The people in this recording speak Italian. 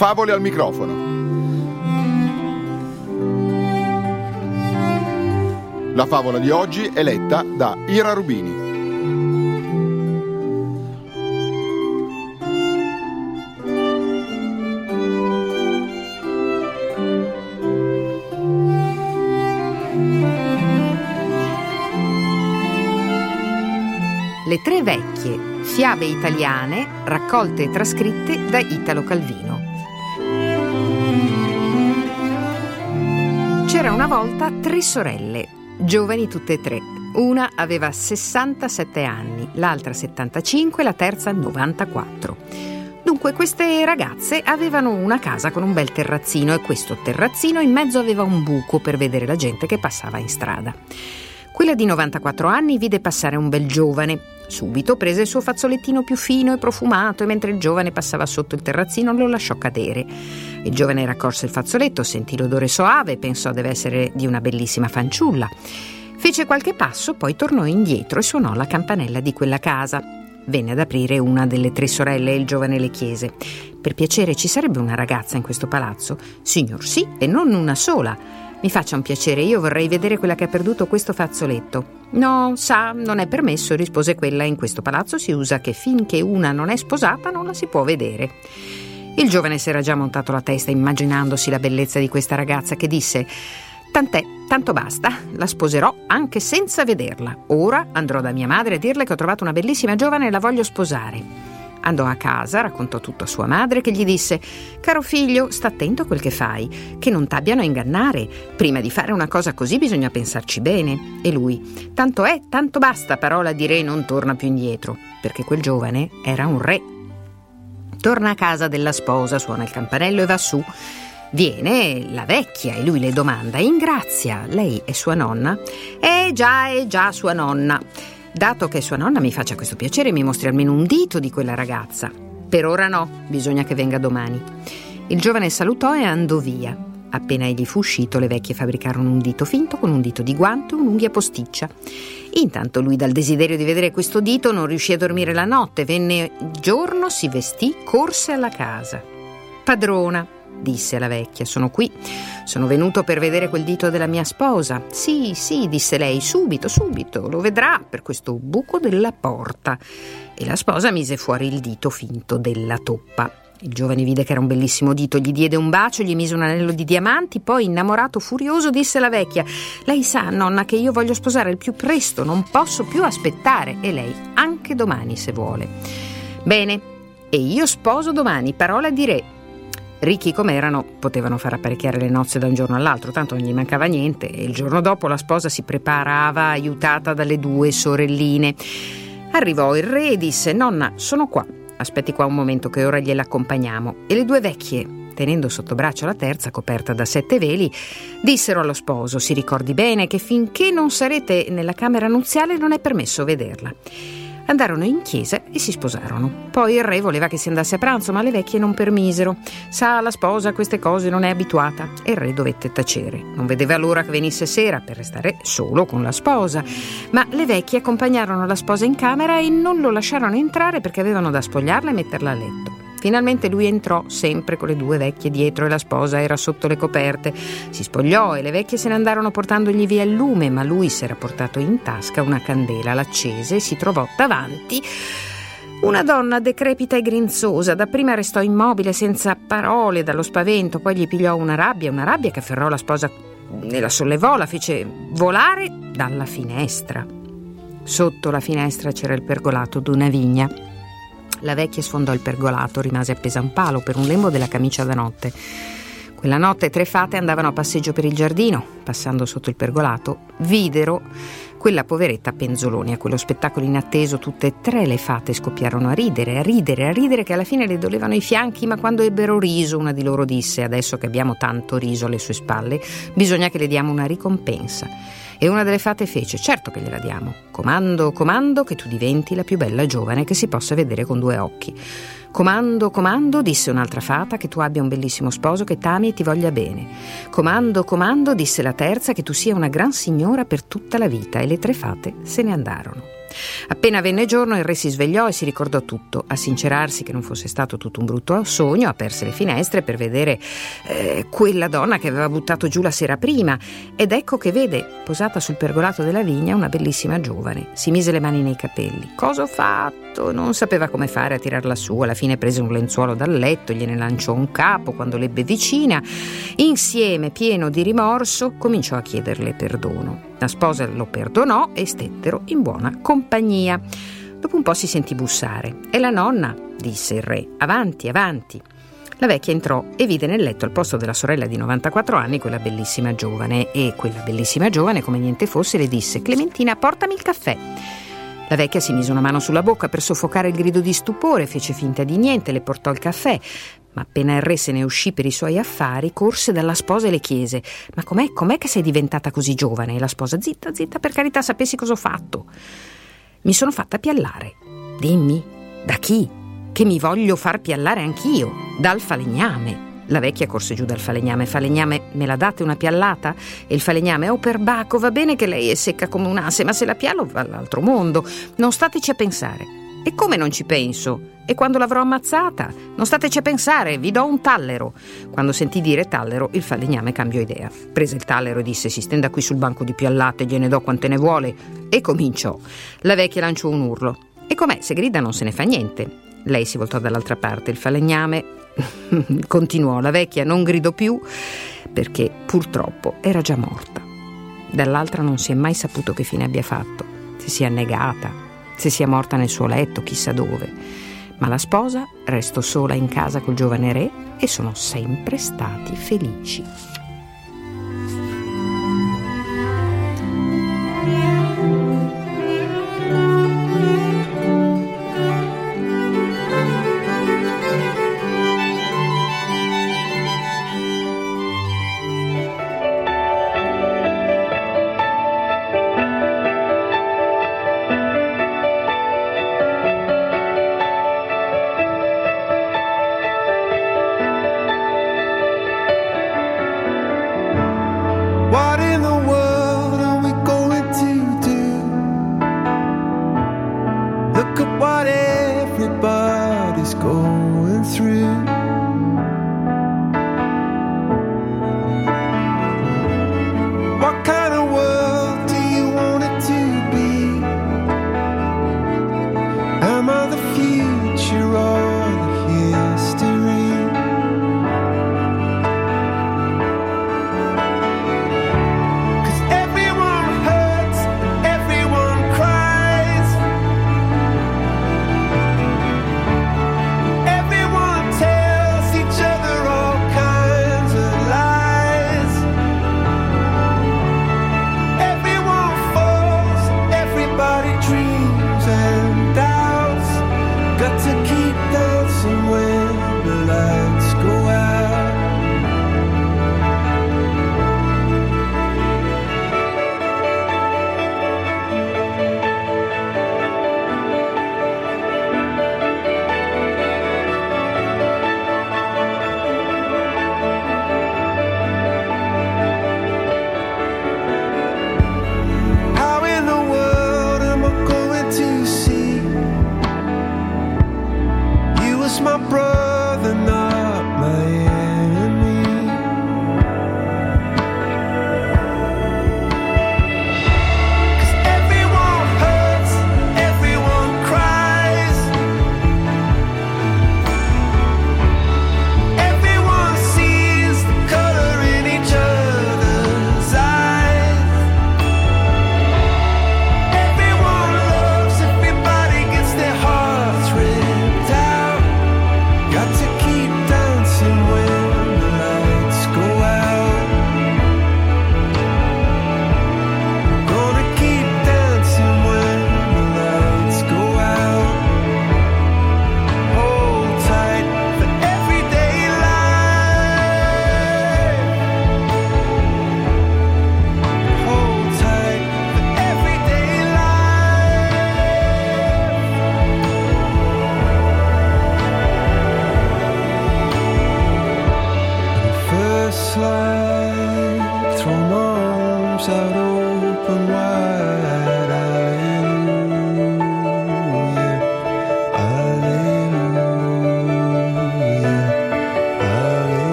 Favole al microfono. La favola di oggi è letta da Ira Rubini. Le tre vecchie, fiabe italiane raccolte e trascritte da Italo Calvino. Una volta tre sorelle, giovani tutte e tre. Una aveva 67 anni, l'altra 75 e la terza 94. Dunque queste ragazze avevano una casa con un bel terrazzino e questo terrazzino in mezzo aveva un buco per vedere la gente che passava in strada. Quella di 94 anni vide passare un bel giovane, Subito prese il suo fazzolettino più fino e profumato e mentre il giovane passava sotto il terrazzino lo lasciò cadere. Il giovane raccolse il fazzoletto, sentì l'odore soave e pensò deve essere di una bellissima fanciulla. Fece qualche passo, poi tornò indietro e suonò la campanella di quella casa. Venne ad aprire una delle tre sorelle e il giovane le chiese: Per piacere ci sarebbe una ragazza in questo palazzo? Signor sì, e non una sola. Mi faccia un piacere, io vorrei vedere quella che ha perduto questo fazzoletto. No, sa, non è permesso, rispose quella. In questo palazzo si usa che finché una non è sposata non la si può vedere. Il giovane si era già montato la testa immaginandosi la bellezza di questa ragazza che disse Tant'è, tanto basta, la sposerò anche senza vederla. Ora andrò da mia madre a dirle che ho trovato una bellissima giovane e la voglio sposare. Andò a casa, raccontò tutto a sua madre che gli disse Caro figlio, sta attento a quel che fai, che non t'abbiano a ingannare. Prima di fare una cosa così bisogna pensarci bene. E lui Tanto è, tanto basta, parola di re non torna più indietro, perché quel giovane era un re. Torna a casa della sposa, suona il campanello e va su. Viene la vecchia e lui le domanda In grazia, lei è sua nonna? Eh già, è già sua nonna. Dato che sua nonna mi faccia questo piacere, mi mostri almeno un dito di quella ragazza. Per ora no, bisogna che venga domani. Il giovane salutò e andò via. Appena egli fu uscito, le vecchie fabbricarono un dito finto con un dito di guanto e un'unghia posticcia. Intanto lui, dal desiderio di vedere questo dito, non riuscì a dormire la notte. Venne giorno, si vestì, corse alla casa. Padrona, disse la vecchia, sono qui. Sono venuto per vedere quel dito della mia sposa. Sì, sì, disse lei, subito, subito, lo vedrà per questo buco della porta. E la sposa mise fuori il dito finto della toppa. Il giovane vide che era un bellissimo dito, gli diede un bacio, gli mise un anello di diamanti, poi, innamorato, furioso, disse alla vecchia: Lei sa, nonna, che io voglio sposare il più presto, non posso più aspettare, e lei anche domani, se vuole. Bene, e io sposo domani, parola di re. Ricchi come erano, potevano far apparecchiare le nozze da un giorno all'altro, tanto non gli mancava niente, e il giorno dopo la sposa si preparava aiutata dalle due sorelline. Arrivò il re e disse: Nonna, sono qua. Aspetti qua un momento che ora gliela accompagniamo. E le due vecchie, tenendo sotto braccio la terza, coperta da sette veli, dissero allo sposo: Si ricordi bene che finché non sarete nella camera nuziale non è permesso vederla. Andarono in chiesa e si sposarono. Poi il re voleva che si andasse a pranzo, ma le vecchie non permisero. Sa, la sposa a queste cose non è abituata e il re dovette tacere. Non vedeva l'ora che venisse sera per restare solo con la sposa. Ma le vecchie accompagnarono la sposa in camera e non lo lasciarono entrare perché avevano da spogliarla e metterla a letto. Finalmente lui entrò, sempre con le due vecchie dietro e la sposa era sotto le coperte. Si spogliò e le vecchie se ne andarono portandogli via il lume, ma lui si era portato in tasca una candela, l'accese e si trovò davanti una donna decrepita e grinzosa, dapprima restò immobile senza parole dallo spavento, poi gli pigliò una rabbia, una rabbia che afferrò la sposa e la sollevò, la fece volare dalla finestra. Sotto la finestra c'era il pergolato d'una vigna. La vecchia sfondò il pergolato, rimase appesa a un palo per un lembo della camicia da notte. Quella notte tre fate andavano a passeggio per il giardino. Passando sotto il pergolato, videro quella poveretta penzoloni. A quello spettacolo inatteso tutte e tre le fate scoppiarono a ridere, a ridere, a ridere che alla fine le dolevano i fianchi, ma quando ebbero riso una di loro disse adesso che abbiamo tanto riso alle sue spalle, bisogna che le diamo una ricompensa. E una delle fate fece, certo che gliela diamo. Comando, comando che tu diventi la più bella giovane che si possa vedere con due occhi. Comando, comando, disse un'altra fata, che tu abbia un bellissimo sposo che t'ami e ti voglia bene. Comando, comando, disse la terza, che tu sia una gran signora per tutta la vita. E le tre fate se ne andarono. Appena venne giorno il re si svegliò e si ricordò tutto, a sincerarsi che non fosse stato tutto un brutto sogno, aperse le finestre per vedere eh, quella donna che aveva buttato giù la sera prima ed ecco che vede, posata sul pergolato della vigna, una bellissima giovane. Si mise le mani nei capelli. Cosa ho fatto? Non sapeva come fare a tirarla su, alla fine prese un lenzuolo dal letto, gliene lanciò un capo quando l'ebbe vicina. Insieme, pieno di rimorso, cominciò a chiederle perdono. La sposa lo perdonò e stettero in buona compagnia. Dopo un po' si sentì bussare. E la nonna, disse il re, avanti, avanti. La vecchia entrò e vide nel letto al posto della sorella di 94 anni quella bellissima giovane e quella bellissima giovane, come niente fosse, le disse Clementina, portami il caffè. La vecchia si mise una mano sulla bocca per soffocare il grido di stupore, fece finta di niente, le portò il caffè. Ma appena il re se ne uscì per i suoi affari, corse dalla sposa e le chiese: Ma com'è, com'è che sei diventata così giovane? E la sposa: Zitta, zitta, per carità, sapessi cosa ho fatto. Mi sono fatta piallare. Dimmi, da chi? Che mi voglio far piallare anch'io, dal falegname. La vecchia corse giù dal falegname. Falegname, me la date una piallata? E il falegname, oh perbacco, va bene che lei è secca come un asse, ma se la piallo va all'altro mondo. Non stateci a pensare. E come non ci penso? E quando l'avrò ammazzata? Non stateci a pensare, vi do un tallero. Quando sentì dire tallero, il falegname cambiò idea. Prese il tallero e disse: Si stenda qui sul banco di piallate, gliene do quante ne vuole. E cominciò. La vecchia lanciò un urlo. E com'è? Se grida non se ne fa niente. Lei si voltò dall'altra parte. Il falegname continuò. La vecchia non gridò più perché purtroppo era già morta. Dall'altra non si è mai saputo che fine abbia fatto. Se sia annegata, se sia morta nel suo letto, chissà dove. Ma la sposa restò sola in casa col giovane re e sono sempre stati felici.